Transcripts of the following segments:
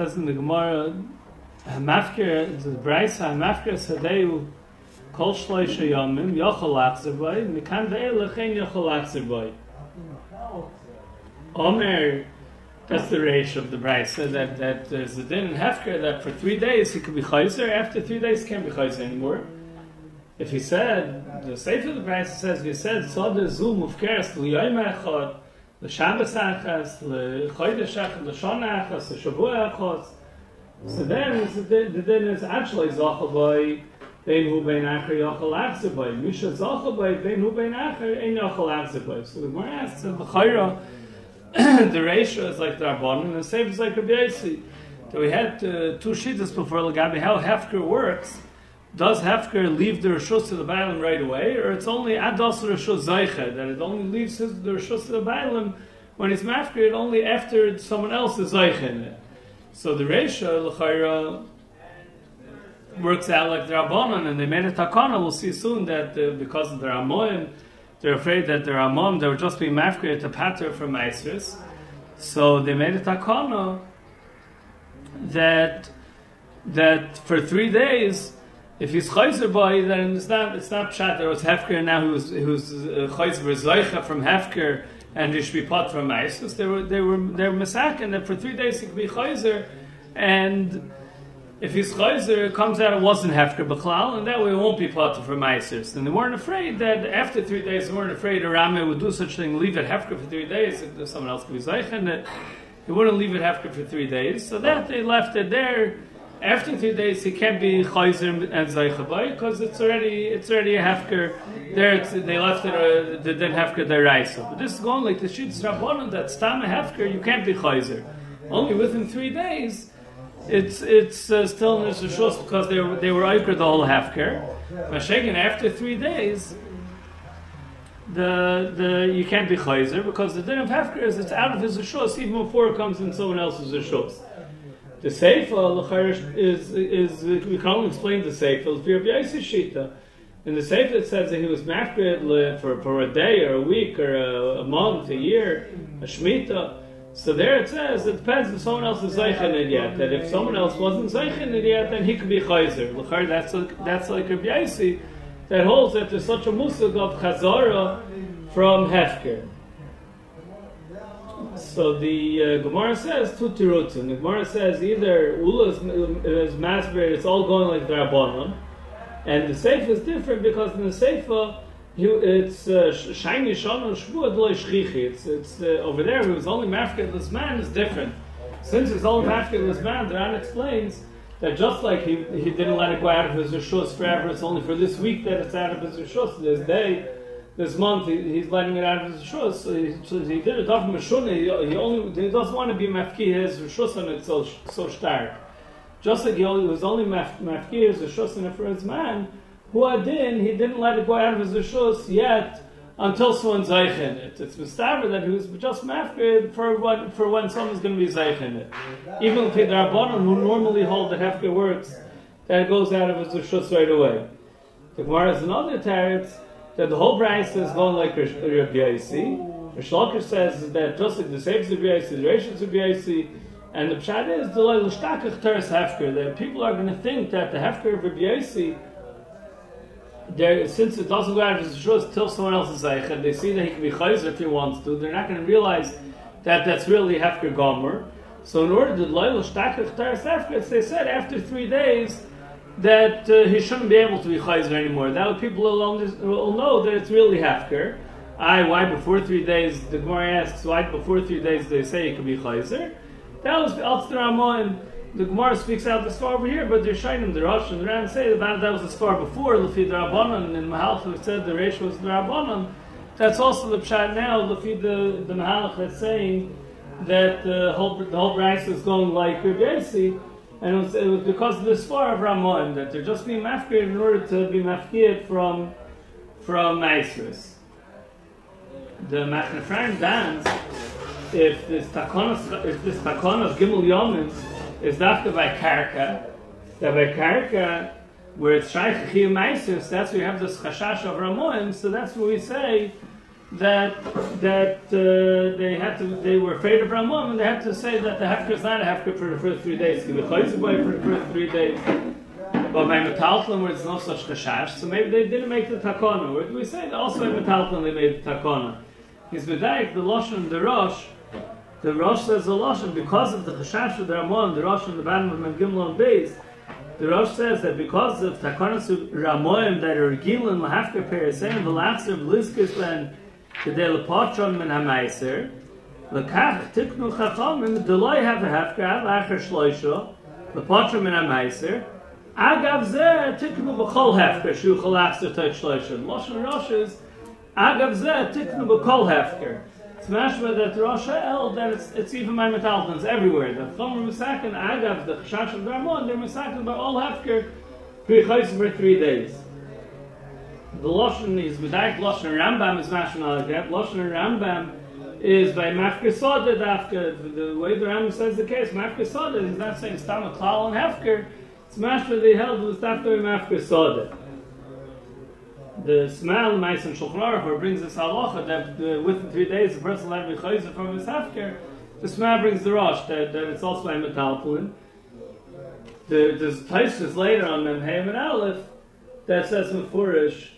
in the Gemara, Hamafker, the Braisa, Hamafker Sadeu, Kol Shloisha Yomim, Yochel Lachzer Boy, Mikan Ve'el Lechein Yochel Lachzer Boy. Omer, that's the ratio of the Braisa, that, that there's a din in Hefker that for three days he could be Chayzer, after three days he can't be Chayzer anymore. If he said, the Sefer of the Braisa says, if he said, Soda Zu Mufkeres L'yoyim Echad, L'Shabbos Achas, L'Chodesh Achas, L'Shon Achas, L'Shavua Achas, so then the, din is actually Zochel Boy, Bein Hu Bein Acher Yochel Achzer Boy, Misha Boy, Bein Hu Bein Acher, Ein Yochel Achzer Boy. So the Gemara asks, the Chayra, the ratio is like the Rabbanon, and the same is like Rabbi Yossi. So we had uh, two shittas before Lagabi, how Hefker works. Does Hefker leave the Rishus to the Bailam right away, or it's only Ados Rishus Zaycha, that it only leaves his, the Rishus to the Bailam when it's Mafker, it only after someone else is Zaycha. So the ratio, L'chayra, works out like the Rabbanon, and they made a takana. We'll see soon that uh, because of the Ramoim, they're afraid that the Ramon, they were just being mafkir to pater from Maestris. So they made a takana that that for three days, if he's chayzer boy, then it's not it's not pshat. There was hefker and now who was who's uh, chayzer zeicha from hefker and he should be pot from Maestris. They were they were they were masak, and that for three days he could be chayzer and if his chayzer comes out, it wasn't hefker b'chlal, and that way it won't be potter from ma'asers. And they weren't afraid that after three days, they weren't afraid a Rame would do such thing, leave it hefker for three days, if someone else could be zeichen it. He wouldn't leave it hefker for three days, so that they left it there. After three days, he can't be chayzer and zeichen because it's already it's already a hefker. There, they left it. Uh, they didn't hefker their raisa. But this is going like the shitz rabbanon that stam a hefker, you can't be chayzer. Only within three days it's it's uh, still in rishus because they were they were oiker the whole hefker. Mashaken after three days, the the you can't be chayzer because the din of hefker is it's out of his rishus even before it comes in someone else's rishus. The seifa is is we can only explain the seifa for Rabbi shita. In the seifa it says that he was mafkid for for a day or a week or a, a month, a year, a shmita. So there it says it depends if someone else is zeichen yet. That if someone else wasn't zeichen yet, then he could be chayzer. That's like, that's like Rabbi Yaisi that holds that there's such a musig of chazara from hefker. So the uh, Gemara says two tirutzim. The Gemara says either Ula is, is masber, it's all going like the Rabbanon, and the Seifa is different because in the Seifa it's uh, shiny shana shvuah loy shchichi. It's it's uh, over there. It was only mafkedless man is different. Since it's only mafkedless man, the Ran explains that just like he, he didn't let it go out of his rishus forever, it's only for this week that it's out of his rishus. This day, this month, he, he's letting it out of his rishus. So he, so he did it off mashuna. He, he only he doesn't want to be mafki his rishus on it so so stark. Just like he, only, was only mafki his rishus on it for his man who adin, he didn't let it go out of his rishus yet until someone's zeichen it. It's mistaver that he was just mafkid for when, for when someone's going to be zeichen it. Even if the Rabbanon, who normally hold that hefker works, that goes out of his rishus right away. The Gemara is another teretz that the whole branch is going like Rabbi Yaisi. Rish says that just the saves of the ratios of and the pshat is the leilashtakach teres hefker, that people are going to think that the hefker of Rabbi there, since it doesn't go out of his till someone else is and they see that he can be chayzer if he wants to. They're not going to realize that that's really hefker gomer. So in order to loyal shtakach teres hefker, they said after three days that uh, he shouldn't be able to be chayzer anymore. That people will, will know that it's really hefker. I why before three days? The Gemara asks why before three days they say he could be chayzer. That was Alster Amon the Gemara speaks out this far over here, but they're shining the Rosh and the Ran say that that was as far before Lefi the Rabbanon and Mahalach who said the ratio was the Rabbanon. That's also the pshat now Lefi the the Mahalach that's saying that the whole the whole is going like Rebbeisi, and it was, it was, because of the far of Ramon that they're just being mafkir in order to be mafkir from from Maestris. The Machnefraim dance if this takon if this takon of Gimel Yomim is dafka by karka. That by karka, where it's shaykh meisus, that's where you have this chashash of Ramon, So that's where we say that that uh, they had to they were afraid of Ramon and they had to say that the hefker is not a hefker for the first three days. Give a for the first three days. But by metaltlin where it's no such chashash, so maybe they didn't make the takona. We say also by metaltlin they made the takona. He's medayik the lashon the rosh. The rosh says the lashon because of the chashash of the Ramon, the rosh on the bottom of Gimlon base. The Rosh says that because of Takonas Ramoim that are Gilin Lahafka Perisein, the Lachser Bliskis Ben כדי לפוטרון מן המייסר, לקח תקנו חכמים, דלוי have a hefka, לאחר שלושו, לפוטרון מן המייסר, אגב זה תקנו בכל hefka, שהוא יכול להחזיר תק שלושו. לושן רושס, אגב זה תקנו בכל hefka. It's mashma that Rosh El, that it's, it's even my metaltons everywhere. The Chomer Misakin, Agav, the Chashash of Darmon, they're Misakin by all Hefker, for three days. the lashon is medaik lashon rambam is mashon al get lashon rambam is by mafke soda dafke. The way the rambam says the case mafke soda is not saying stam a klal and hefker. It's mashon they held with after mafke soda the smell nice and shulchan Aruch, brings us halacha that the, within three days the person let me chayzer from his hefker the smell brings the rush that, that it's also a metalpulin the, there's places later on them Haim and Aleph that says Mefurish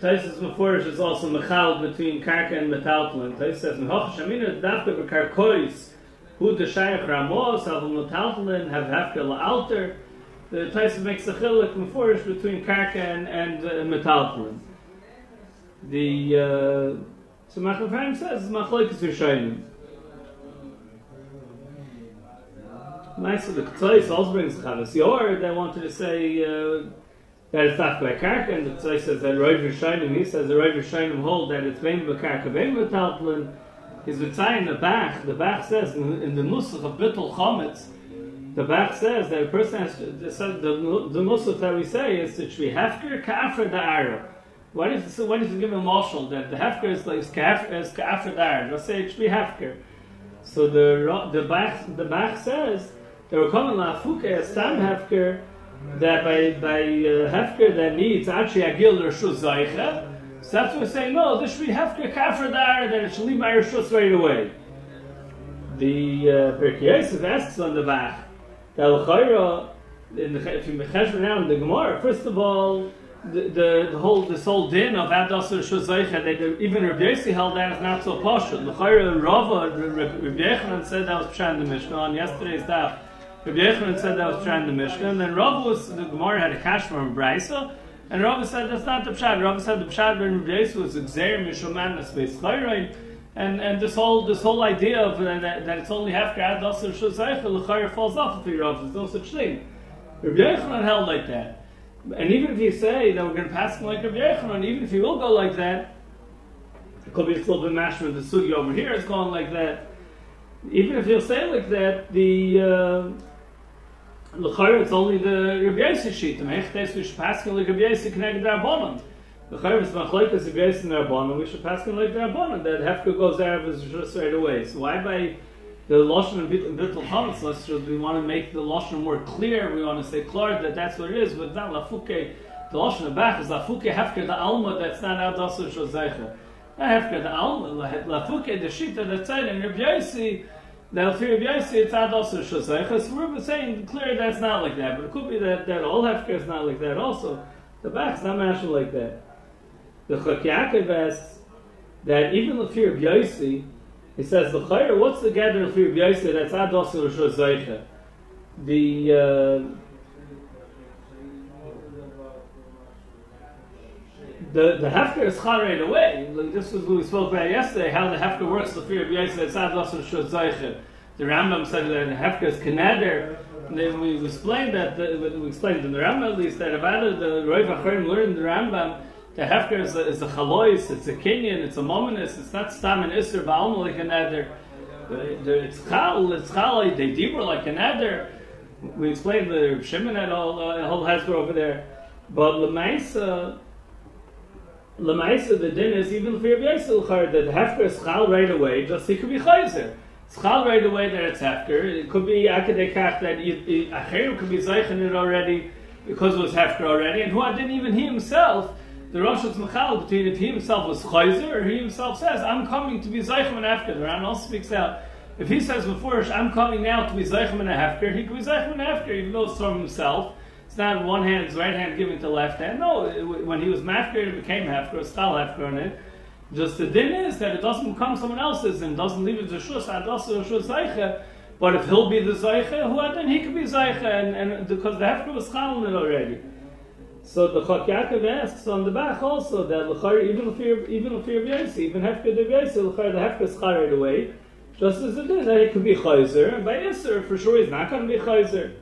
Taisus Meforish is also mechal between Karka and Metaltlin. Taisus says, Mehoch Shamina dafka v'karkois hu de shayach ramos av Metaltlin have hafka la'alter. The Taisus makes a chilik Meforish between Karka and, and uh, Metaltlin. The, uh, so Machafayim says, Machloikus Rishayim. Nice of the Ktsois also brings Chavas Yor, they wanted to say, uh, that it's not by karka, and the Tzai says that Roiv Rishonim, he says the Roiv Rishonim hold that it's vein b'karka, vein b'talplin, is Mitzay in the Bach, the Bach says, in, in the Nusach of Bittul Chometz, the Bach says that a person has to, the, the, the Nusach that we say is that we hefker ka'afra da'ara. What if, what if you give a marshal that the hefker is like ka'afra da'ara? Let's say it be hefker. So the, the Bach, the Bach says, come in la'afuke as tam hefker, that by by uh, hefker that needs actually a gil reshus zaycha. So that's what we're saying. No, this should be hefker kafir dar that it should leave my reshus right away. The uh, asks on the back that l'chayra in the if you now in the Gemara. First of all. The, the, the whole this whole din of Adas Rishus Zeicha, they even Rabbi Yossi held that is not so poshut. The Chayra Rava Rabbi Yechanan said that was Pshan the Mishnah on yesterday's daf. Rabbi Yechanan said that was trying the Mishnah, and then Rav was the Gemara had a cash from Brisa, and Rav said that's not the pshat. Rav said the pshat ben Rabbi Yisrael was exer mishoman space chayrein, and and this whole this whole idea of uh, that, that it's only half grad also shosaycha the falls off of Rav. There's no such thing. Rabbi Yechanan held like that, and even if you say that we're going to pass him like Rabbi Yechanan, even if you will go like that, it could be a little bit master of the sugi over here is going like that. Even if you'll say like that, the uh, L'chayr, it's only the Rabbi Yossi sheet. The Mechtes, we should pass like Rabbi Yossi connected to Rabbanon. L'chayr, it's Machloikas Rabbi Yossi and Rabbanon, we should pass like the Rabbanon, that Hefka goes there just right away. So why by the Lashon and Bittul Chametz, let's just, we want to make the Lashon more clear, we want to say clear that that's what it is, but not Lafuke, the Lashon of back is Lafuke Hefka, the Alma, that's not Adosu Shozecha. Hefka, the Alma, Lafuke, the Shita, that's it, and Rabbi Yossi, now, if you're it's not also shosaychas. We're saying clear that's not like that, but it could be that, that all hefker is not like that also. The back's not mashing like that. The Chak asks that even the fear of Yosi, he says, the chayr, what's the gather of fear of Yosi that's ad also? The, uh, the the hefker is chal right away. Like this was what we spoke about yesterday. How the hefker works. The fear of Yisrael. Not also shut zeichen. The Rambam said that the hefker is keneder. And then we explained that the, we explained in the Rambam at least that about the Rav Acharim learned the Rambam. The hefker is a, is a chalois. It's a kinyan. It's a mominus. It's not stam and iser ba'alma like a. It's chal. It's chal. They deeper like a neder. We explained the Shimon and all uh, whole Hezbollah over there. But Lemaisa, Lemaisa, the din is even for Rabbi Yisrael that hefker is chal right away, just he could be chayzer. It's chal right away that it's hefker. It could be akadekach that Acherim could be zeichen it already because it was hefker already, and who didn't even he himself the Rosh is Mechal between if he himself was Chayzer or he himself says, I'm coming to be Zeichem and Hefker. The Ran also speaks out. If he says before, I'm coming now to be Zeichem and Hefker, he could be Zeichem and Hefker, even though it's from himself. It's not one hand, right hand giving to left hand. No, it, when he was Mafker, it became Hefker, Stal Hefker on it. Eh? Just the din is that it doesn't become someone else's and doesn't leave it to Shus, also. But if he'll be the Zeiche, who then he could be Zeiche, and, and because the Hefker was Chalon it already. So the Chok Yaakov asks on the back also that l'char even if you're even if you're Yossi, even Hefker the Yossi, l'char the Hefker is right away. Just as it is that it could be Chayzer, by Isser for sure he's not going to be Chayzer.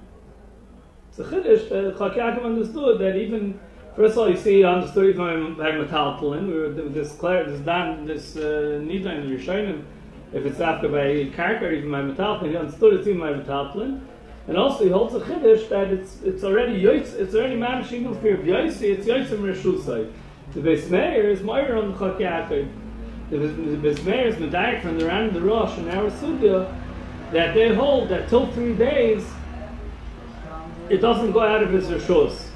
It's a chiddush Chok Yaakov understood that even first of all you see on the story from Metaltalin, we were this clear this dan this uh, nida in Rishonim, if it's after by or even by Metaltalin, he understood it's even by Metaltalin. And also he holds a chiddush that it's it's already yoitz, it's already managing of fear of yoitzi, it's yoitzim reshusai. The Beis Meir is Meir on the Chok Yaakov. The Beis Meir is Medaik from the Ran the Rosh and our Sugya that they hold that till three days it doesn't go out of his reshus.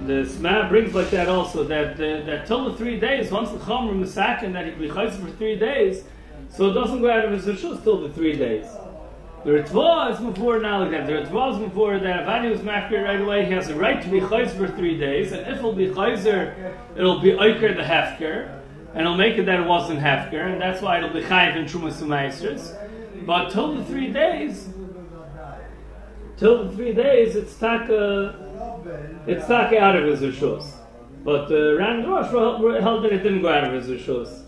The Sma brings like that also that uh, that till the three days once the Chomer Misakin that he be for three days, so it doesn't go out of his reshus till the three days. The Ritva is before now like that. The Ritva is before that if Ani was mafkir right away, he has a right to be chayzer for three days, and if it'll be chayzer, it'll be oiker the hefker, and it'll make it that it wasn't hefker, and that's why it'll be chayiv in trumas umaisers. But till the three days, till three days, it's taka, it's taka out of his rishos. But uh, Ran Rosh held that it didn't go out of his rishos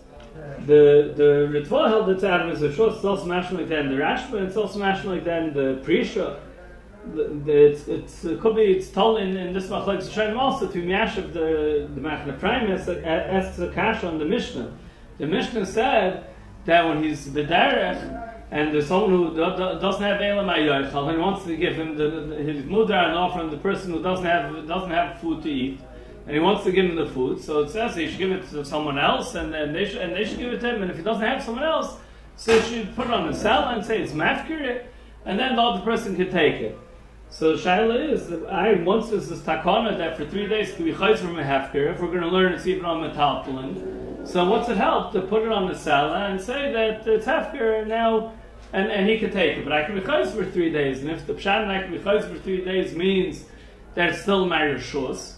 the the Ritva held it's out of his short. It's also that in the Rashba. It's also that in the Prisha. The, it's, it's it could be it's told in, in this machlek Shayim also to Miashav the the Machna Primus as the kash on the Mishnah. The Mishnah said that when he's the derech and there's someone who doesn't have Elam Ayochal, he wants to give him the, the, his mudra and offer him the person who doesn't have doesn't have food to eat and he wants to give him the food, so it says he should give it to someone else, and then they should, and they should give it to him. And if he doesn't have someone else, so he should put it on the cell and say it's mafkir, and then the other person can take it. So Shaila is, I once there's this takana that for three days can be chayz from a hefker. If we're going to learn it's even on metaltalin, so what's it help to put it on the cell and say that it's hefker now, and, and he can take it. But I can be chayz for three days, and if the pshat I can be chayz for three days means that it's still married shus.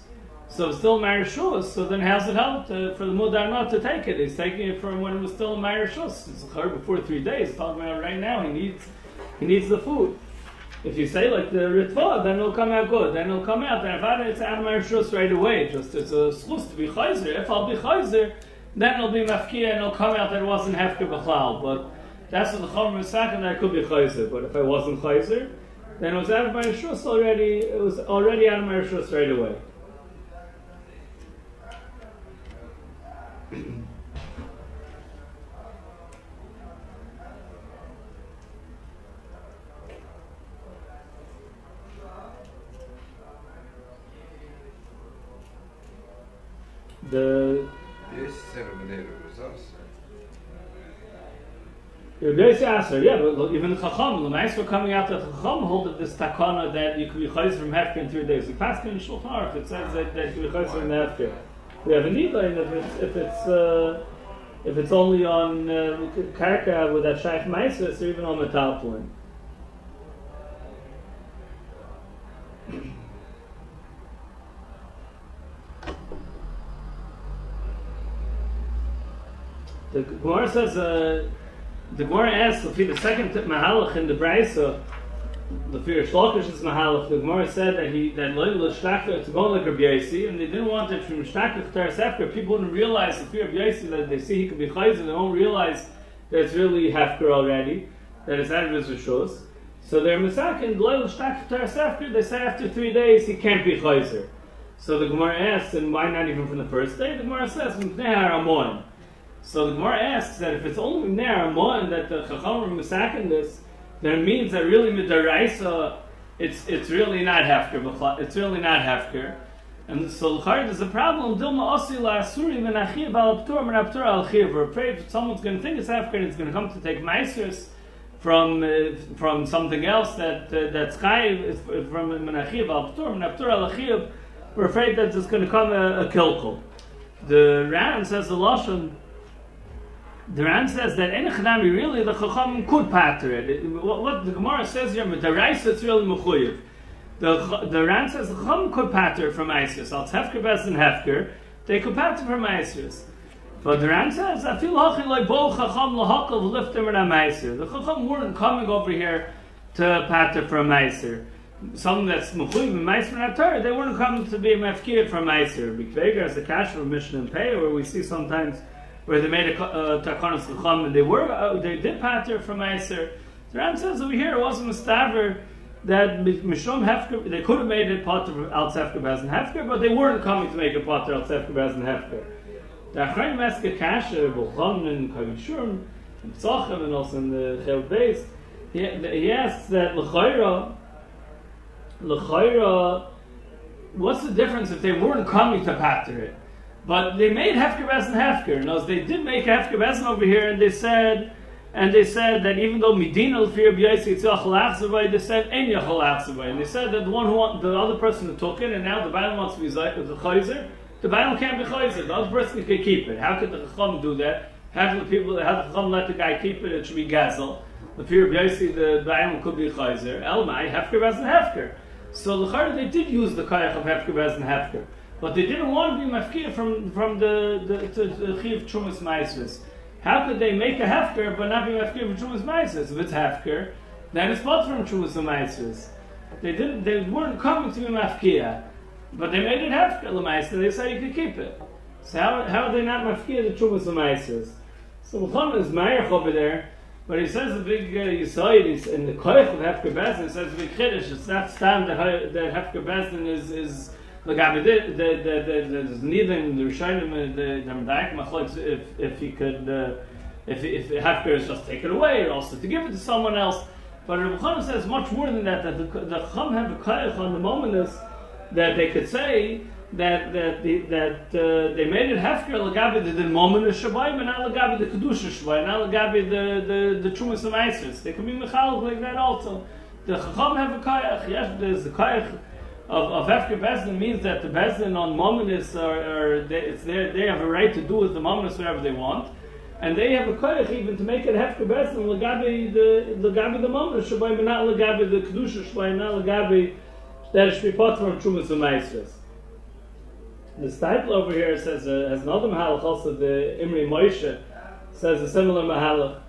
So still Marishus, so then how's it help to, for the Mudar not to take it? He's taking it from when it was still Marishus. It's occurred before three days. Talking about right now, he needs he needs the food. If you say like the Ritva, then it'll come out good. Then it'll come out. Then if I it's out of Marishus right away, just it's a slus to be Chayzer. If I'll be Chayzer, then it'll be Mafkia and it'll come out that it wasn't Hefker B'chlal. But that's what the Chomer is saying, that could be Chayzer. But if I wasn't Chayzer, then it was out of Marishus already, it was already out of Marishus right away. the Seven was us. yeah, but even the Chacham, the nice for coming out of the Chacham hold of this takana that you can be chayz from Hefker in three days. The pasuk in Shulchan it says that, that you can be chayz from Hefker. We have a need line if it's if it's uh, if it's only on uh, karka with that shaykh meisus or even on metalplin. The Gemara says, uh, the Gemara asks, the second mahalach in the Braisa, the fear Shlokish is mahalach, the Gemara said that he, that Loy L'Shtaka, to go like Rabbi Yossi, and they didn't want it from Shtaka Teres Hefker, people wouldn't realize the fear of Yossi, that they see he could be Chayz, and they don't realize that it's really Hefker already, that it's out of his Rishos. So they're Misakin, Loy L'Shtaka Teres Hefker, they say after three days he can't be Chayzer. So the Gemara asks, and why not even from the first day? The Gemara says, Mipnei HaRamon. So the Gemara asks that if it's only one that the Chacham are misakin this, then it means that really midaraisa, it's it's really not hefker. It's really not hefker. And so l'chari there's a problem. Dilma osi la asuri menachiv al ptur menaptur al chiv. We're afraid someone's going to think it's hefker and it's going to come to take meisers from uh, from something else that uh, that's chayiv from menachiv al ptur menaptur al chiv. We're afraid that it's going to come a, a kilkul. The Ran says the Lashon. The Ran says that any Chanami really the Chacham could patter it. what, what, the Gemara says here, the Rice it's really mechuyev. The the Ran says the Chacham could patter from Isis. Al Hefker Bes and Hefker, they could patter from Isis. But the Ran says, I feel like bo Chacham lahakal lift them in a Meiser. The Chacham weren't coming over here to patter from Meiser. Something that's mechuyev and Meiser and Torah, they weren't coming to be mefkir from Meiser. Bikveger as a cash from Mishnah and Pei, where we see sometimes where they made a uh, takanas and they were uh, they did pater from Meiser. The Ram says over here it wasn't a staver that mishum hefker they could have made it pater al sefker baz and hefker, but they weren't coming to make a pater al sefker baz and hefker. The Achrayim Meske Kasher, Bolchon and Kavishurm, and Tzochem, and also in the Chel Beis, he, he asks that L'chayra, L'chayra, what's the difference if they weren't coming to pater it? But they made Hefker Besen Hefker. Knows they did make Hefker over here, and they said, and they said that even though Medina fear b'yasi yitzchal they said yachal and they said that the one who want, the other person who took it, and now the Bailam wants to be the chayzer, the Bailam can't be chayzer. The other person can keep it. How could the chacham do that? How do the people? How the chacham let the guy keep it? It should be gazel. The fear b'yasi the Bailam could be chayzer. Elmai Hefker Besen Hefker. So the they did use the kayach of Hefker Besen Hefker. But they didn't want to be mafkir from, from the, the, chiv trumas maisvis. How could they make a hefker but not be mafkir from trumas maisvis? If it's hefker, then it's not from trumas maisvis. They didn't. They weren't coming to be mafkir, but they made it hefker lemaisa. They said you could keep it. So how, how are they not mafkir the trumas maisvis? So Muhammad is Mayach over there. But he says the big uh, Yisoid in the Koich of Hefker Bezdin says the big Kiddush. It's not stand that Hefker Bezdin is is the gabe the the the in the Rishonim the the Medaik Machlok if if he could uh, if if Hefker is just take it away or also to give it to someone else. But Rabbi Chanan says much more than that. That the the Chum have a koyach on the moment that they could say that that the, that uh, they made it hefker legabe the, the moment of Shabbai, but not legabe the kedusha Shabbai, not legabe the the the trumas of Isis. They can be mechalik like that also. The Chacham have a koyach. Yes, there's the koyach of, of Hefker Bezdin means that the Bezdin on Mominus are, are they, it's their, they have a right to do with the Mominus whatever they want. And they have a koyach even to make it Hefker Bezdin legabi the legabi the Mominus shabay, but not legabi the Kedusha shabay, not legabi that part from Trumas and Maestras. The Steipler over here says uh, has another mahalach also the Imri Moshe says a similar mahalach.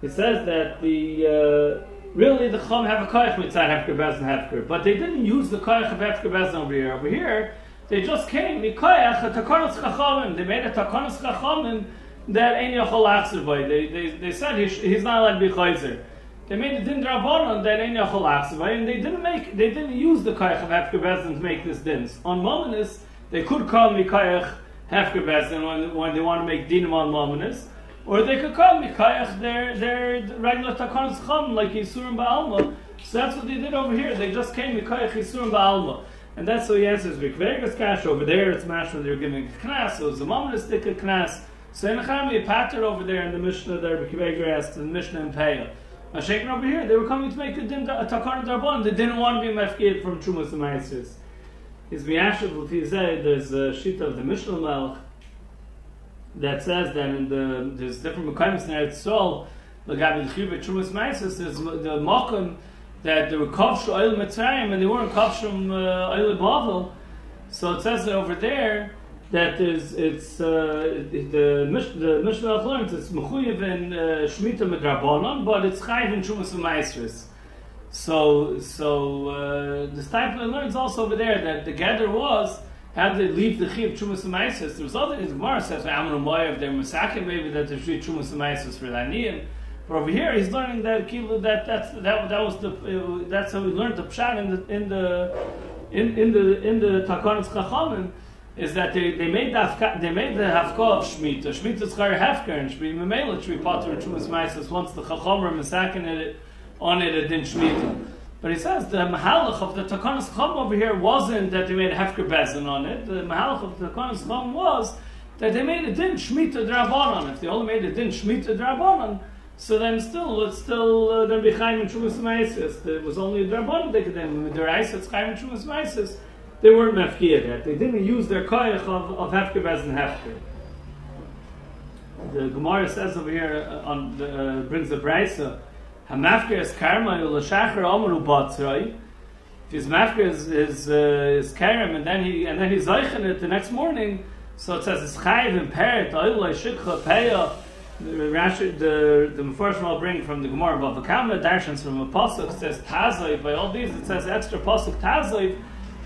He says that the uh, really the Chum have a koyach mitzad Hefker Bez and Hefker, but they didn't use the koyach of Hefker Bez over here. Over here, they just came the koyach a takonos chachamim. They made a takonos chachamim that ein yachol achsevay. They they they said he he's not allowed to be chayzer. They made a din drabonon that ein yachol achsevay, and they didn't make they didn't use the koyach of Hefker Bez to make this din. On Mominus, they could call me koyach Hefker Bez when when they want to make dinim on Mominus. Or they could come, Mikayach their regular Takonis Chum like Yisurim Ba'alma. So that's what they did over here. They just came Mikayach Yisurim Ba'alma. And that's what he answers Vikvegas Kash. Over there it's Mashma, they're giving Knas. So it's a Momonistic Knas. So in Chami, pattern over there in the Mishnah there, Vikvegas asked the Mishnah and Peah. Now shaking over here, they were coming to make a, din, a Takar Darbon. They didn't want to be Mefkid from Trumas and Maisis. His Miyashav, if there's a sheet of the Mishnah Melch that says that in the there's different mekayim in Eretz Yisrael, Lagabi Chiyuv Trumas Meises, there's the Mokum that they were kavshu oil Mitzrayim and they weren't kavshum uh, oil Bavel. So it says that over there that it's uh, the the Mishnah learns it's mechuyev and uh, shmita medrabanon, but it's chayv in trumas ma'asris. So so uh, the Steipler learns also over there that the gather was how did they leave the chiv trumas There was other things. Gemara says Amon Moav they're masakin maybe that they should trumas maisis for Laniyim. But over here he's learning that that that's that that was the uh, that's how we learned the pshat in the in the in, in the in the Takonis Chachamim is that they, they made the they made the hafka of shmita. Shmita is chayr hefker and shmita memela be potter and trumas maisis once the chacham are masakin it on it it didn't shmita. But he says the mahalach of the Takanas Chum over here wasn't that they made hefker bezin on it. The mahalach of the Takanas Chum was that they made a din shmita drabanan. If they only made a din shmita drabanan, so then still it's still uh, going to be chaim and trumas meisis. It was only a drabanan they could then with their ice it's chaim and trumas meisis. they weren't mafkia yet. They didn't use their koyach of, of hefker Bezin hefker. The Gemara says over here uh, on the, uh, brings the brisa, hamafker is karma l'shachar amru batzroi. If his mafker is is, uh, is karam and then he and then he's zeichen it the next morning, so it says it's chayiv and peret oilay shikha peya. The Rashi, the the first one I'll bring from the Gemara the Kama Darshans from a pasuk says Tazoiv. By all these, it says extra pasuk Tazoiv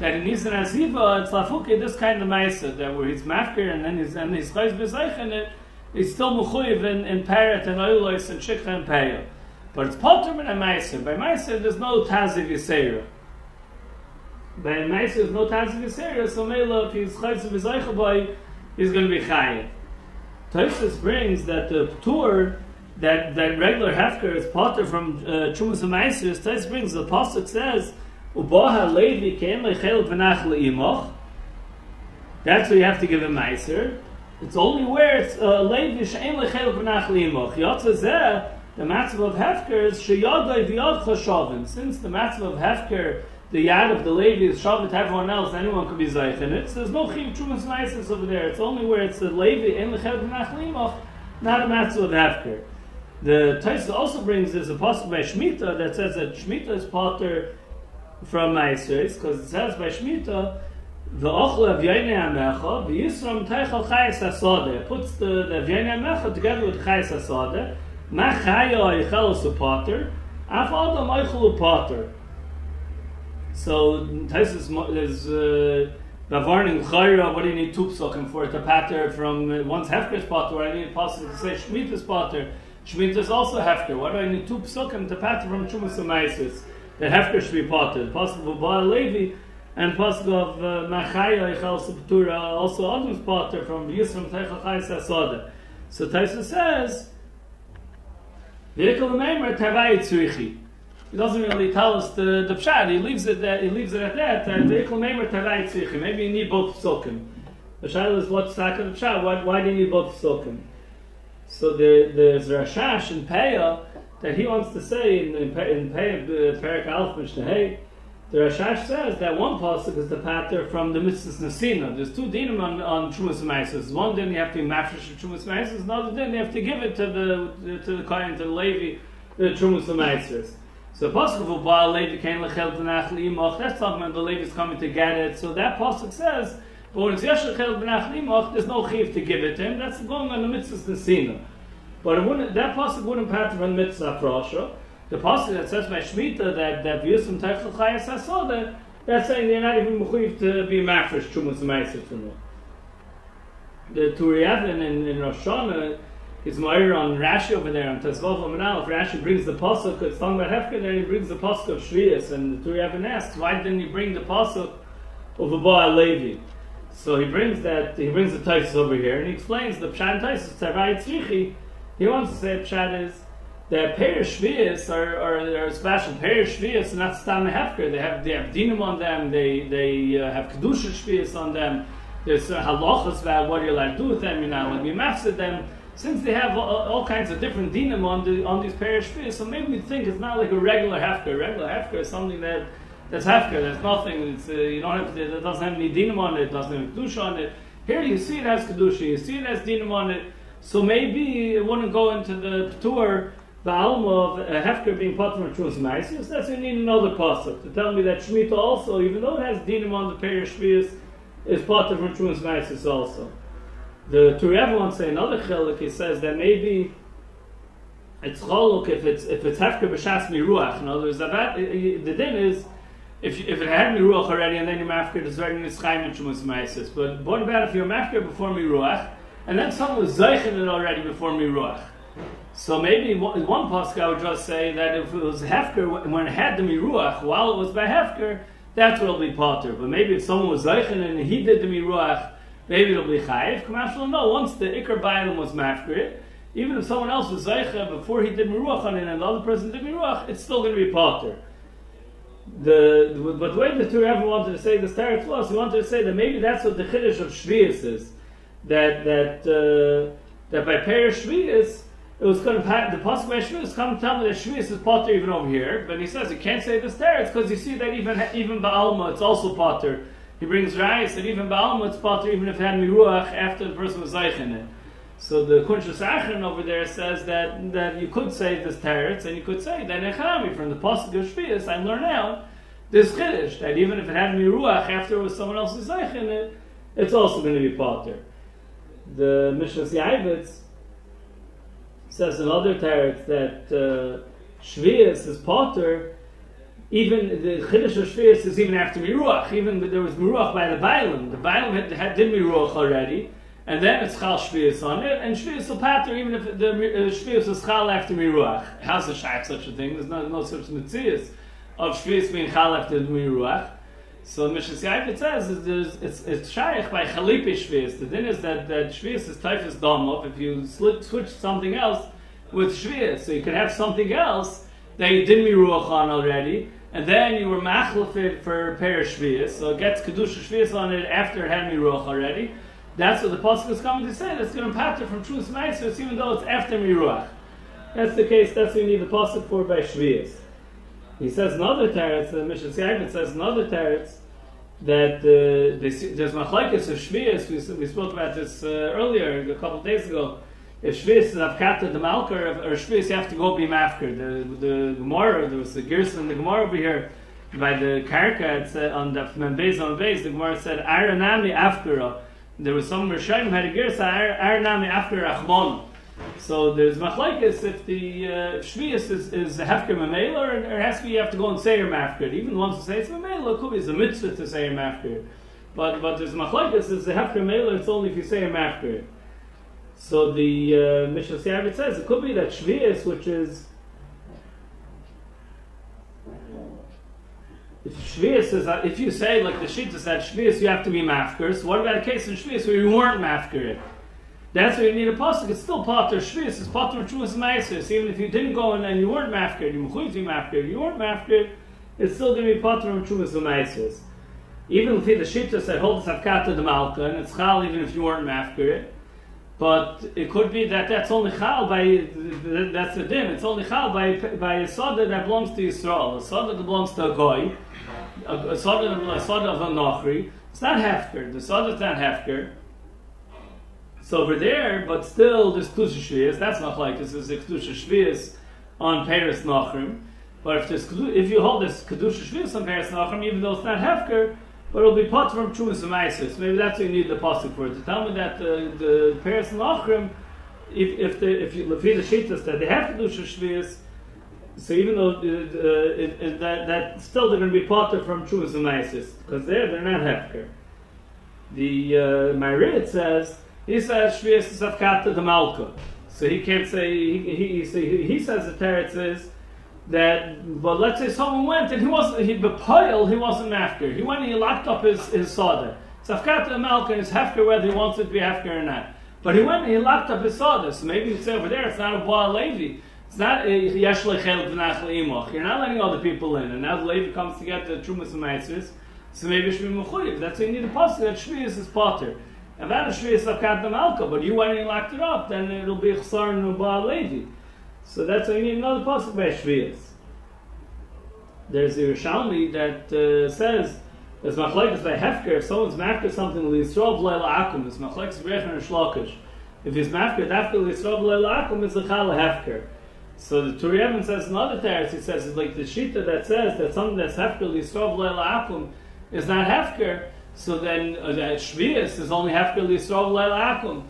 that in Nisan Aziva it's lafuki this kind of ma'isa that where he's mafker and then he's and he's chayz b'zeichen it he's still mechuyev in, in parrot and oilos and shikha and peya. But it's potter in a ma'isa. By ma'isa there's no taziv yisera. By ma'isa there's no taziv yisera. So mela if he's chayz b'zeichen boy he's going to be chayiv. Tosis brings that the tour that that regular hefker is potter from uh, Chumas and Ma'aser. Tosis brings the pasuk says Ubaha Levi came lechel v'nach le'imoch. That's what you have to give a meiser. It's only where it's uh, Levi she'en lechel v'nach le'imoch. Yotza zeh, the matzav of Hefker is sheyadai v'yad chashavim. Since the matzav of Hefker, the yad of the Levi is shavit everyone else, anyone could be zeich in it. So there's no chiv trumas meises over there. It's only where it's the en lechel v'nach le'imoch, not a matzav of Hefker. The Taisa also brings this apostle by Shemitah that says that Shemitah is potter from Meiseris, because it says by Shemitah, the ochel of Yainei Amecha, the Yisram Teichel Chayes HaSodeh, puts the, the Yainei Amecha together with Chayes HaSodeh, Ma Chaya Oichel is a potter, Af Adam Oichel potter. So, Taisus is, uh, Bavarning Chayra, what do you need two psukim for? To patter from uh, one's Hefker's potter, I need possible to say Shemitah's potter? Shemitah is also Hefker. What do I need two psukim to patter from Chumas Amaisis? The Hefker should be potted. Possible of Baal Levi and possible of uh, Machaya Echal Septura, also Adam's potter from Yisram Teichel Chayes HaSodeh. So Taisa says, He doesn't really tell us the, the pshat. He leaves it that he leaves it at that. Tzrichi. Maybe you need both psukim. The shayla is what's the pshat. Why, why do you need both psukim? So there, there's Rashash and Peah that he wants to say in the in, in uh, Perak Alf Mishnah the Rashash says that one pasuk is the pater from the Mitzvahs Nasina. There's two dinim on, on Trumas Maisis. One din you have to mafresh Trumas Maisis, another din you have to give it to the to the Kohen, to the Levi, the Trumas Maisis. So pasuk of Baal Levi came lechel b'nach li'imoch. That's talking about the Levi is coming to get it. So that pasuk says, but when it's yesh lechel b'nach li'imoch, there's no chiv to give it to him. That's going on the Mitzvahs Nasina. But it wouldn't, that pasuk wouldn't pattern from mitzvah frasha. The pasuk that says by Shemitah that that Yisum Teichel Chayas Hasoda, that's saying they're not even mechuyev to be mafresh Chumas to know. The Turiyavin in, in Rosh Hashanah is Meir on Rashi over there on Tezvav Amanal. If Rashi brings the pasuk, it's talking about Hefker, then he brings the pasuk of Shvius, and the Turiyavin asks, why didn't he bring the pasuk of Abba Levi? So he brings that, he brings the Taisus over here, and he explains the Pshan Taisus, Tavai Tzrichi, he wants to say Pshat is pair shvius are, are, are special shvius, not stam hefker. They have they have dinam on them. They they uh, have kedusha shvius on them. There's uh, halachas about what you're allowed to do with them. You're not allowed to be mafsid them. Since they have all, all, kinds of different dinam on the on these shvius, so maybe we think it's not like a regular hefker. Regular hefker is something that that's hefker. There's nothing. It's uh, you don't have to, it doesn't have any dinam on it. It doesn't have kedusha on it. Here you see it has kedusha. You see it has dinam on it. So maybe it wouldn't go into the tour the alma of a hefker being part of Trumas Maisis. That's you need another pasuk to tell me that Shemitah also, even though it has dinim on the Perish Shvius, is part of Trumas Maisis also. The Turiev wants to say another chelik. He says that maybe it's choluk if it's if it's hefker b'shas miruach. In other words, the din is. If, if it had miruach already and then you're mafker, it's very nischayim in Trumas Maisis. But what about if you're mafker before miruach? and then someone was zeichen it already before miruach. So maybe in one, one I would just say that if it was hefker when it had the miruach while it was by hefker, that's what will be potter. But maybe if someone was zeichen and he did the miruach, maybe it'll be chayiv. Kamashal no. Once the ikar bailam was mafker, even if someone else was zeichen before he did miruach on it and the other person did miruach, it's still going to be potter. The, the, but the way the Torah ever wanted to say this teretz was, he wanted to say that maybe that's what the chiddush of Shvius is that that uh, that by Perish Shvius, it was going to the possible Shvius come to tell me that Shvius is potter even over here, but he says you can't say this there. It's because you see that even even Baalma it's also potter He brings Rayas that even Baalma it's potter even if it had Miruach after the person was Zeich in it. So the Kunshas Achron over there says that that you could say this teretz, and you could say that Echami from the Pasuk of Shvius, I learn out this Chiddush, that even if it had Miruach after it was someone else's Zeich in it, it's also going to be potter. The Mishnah Yaivitz says in other teretz that uh, Shvius is potter, even the Chiddush of Shvius is even after Miruach, even there was Miruach by the Bailam. The Bailam had, had did Miruach already, and then it's Chal Shvius on it, and Shvius will patter even if the uh, Shvius is Chal after Miruach. How's a Shaykh such a thing? There's no, no such Mitzias of Shvius being Chal after Miruach. So the Mishnah Yaivit says is there's, it's it's shaykh by chalipe shvius. The thing is that that shvius is typhus domov. If you slip, switch something else with shvius, so you can have something else that you didn't miruach on already, and then you were machlefit for pair shvius, so it gets kedusha shvius on it after it had miruach already. That's what the pasuk is coming to say. That's going to pattern from truth meisus, even though it's after miruach. That's the case. That's what you need the pasuk for by shvius. He says another teretz, the Mishnah Yaivit says another teretz, that uh, there's machlekes of shvius. We, we spoke about this uh, earlier, a couple days ago. If shvius is avkata the malker, or shvius you have to go be mafker. The the Gemara, there was a Gerson in the Gemara over here by the Karka. It said on the Membez on base, the Gemara said Aranami afkara. There was some Rishonim had a Gersa Aranami after Achmon. So there's machlekes if the uh, shvius is, is a hefker memela, or, or it has to be you have to go and say your mafker. Even ones who say it's memela, it could be it's a mitzvah to say your mafker. But but there's machlekes is a hefker memela. It's only if you say your mafker. So the uh, Mishnah Siyavit says it could be that shvius, which is if shvius is if you say like the sheet said shvius, you have to be mafker. So what about a case in shvius where you weren't mafker? That's why you need a pasuk. It's still potter shvis. It's potter truas meises. Even if you didn't go in and you weren't mafkir, you mechuyti mafkir, you weren't mafkir, it's still going to be potter truas meises. Even if the shita said hold the savkata the malka, and it's chal even if you weren't mafkir. But it could be that that's only chal by that's the din. It's only chal by by a soda that belongs to Yisrael, a soda that belongs to a goy, a, soda a soda of a nochri. It's not hefker. The soda is not hefker. So over there, but still there's Kedusha Shvias, that's not like this is Kedusha Shvias on Paris Nachrim. But if there's if you hold this Kedusha Shvias on Paris Nachrim, even though it's not Hefker, but it'll be pot from Trumas and Meisis. Maybe that's what you need the pasuk for. To tell me that the, the Paris Nachrim, if, if, the, if you Lefi the Shittas, that they have Kedusha Shvias, so even though uh, it, it, that, that still they're going to be potter from Trumas and Meisis, because there they're not Hefker. The uh, Myrid says, he says Shvius is Avkata the Malka. So he can't say, he, he, he, he says the Teretz is that, but let's say someone went and he wasn't, he bepoil, he wasn't Mafker. He went and he locked up his, his soda. It's the Malka is Hefker whether he wants it to be Hefker or not. But he went and he locked up his soda. So maybe you say over there, it's not a Baal Levi. It's not. You're not letting other people in. And now the Levi comes to get the Trumas and Meitzers. So maybe be Mechuyev. That's why you need a posse that Shvius is Potter. And that is Shvius Avkat Malka, but you went and locked it up, then it'll be Chsar Nubal Levi. So that's why you need another pasuk by Shvius. There's a Yerushalmi that uh, says, there's machlekes by Hefker, if someone's mafker something, Yisrael V'leila Akum, it's machlekes Brechen and Shlokish. If he's mafker, after Yisrael V'leila Akum, it's a Chal Hefker. So the Turiyevin says another teretz, he says, it's like the Shita that says that something that's Hefker, Yisrael V'leila Akum, is not Hefker, so then uh, that Shvius is only Hefker Yisrael Leila Akum.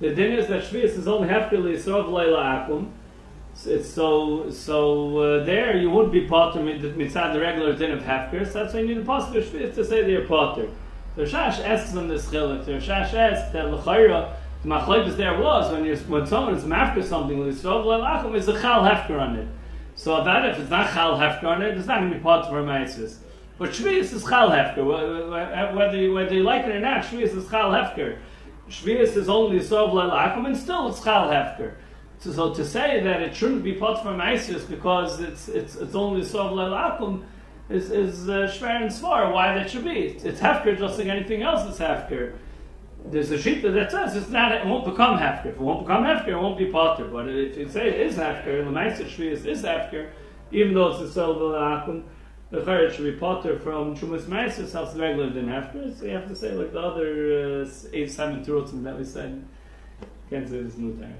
The din is that Shvius is only Hefker Yisrael Leila Akum. So so uh, there you would be potter mitzad the regular din of Hefker. So that's why you need a potter Shvius to say they're potter. The Rashash asks on this chilik. The Rashash asks that l'chayra the machlekes there was when you when someone is mafker something Yisrael Leila Akum is a chal Hefker on it. So that if it's not chal Hefker on it, it's not going to be potter for a but Shvius is Chal Hefker. Whether you, whether you like it or not, Shvius is Chal Hefker. Shvius is only Sov Lelakum, and still it's Chal Hefker. So, so, to say that it shouldn't be pot from ISIS because it's it's it's only Sov Lelakum is is uh, Shver and Svar. Why that should be? It's, Hefker just like anything else that's Hefker. There's a sheet that says it's not. It won't become Hefker. If it won't become Hefker, it won't be potter. But if you say it is Hefker, Meister Shvius is Hefker, even though it's a Sov Lelakum the Chayyid should be potter from Chumas Meisus as regular than hefker. So you have to say like the other uh, eight seven turotim that we said. Can't say this new terrors.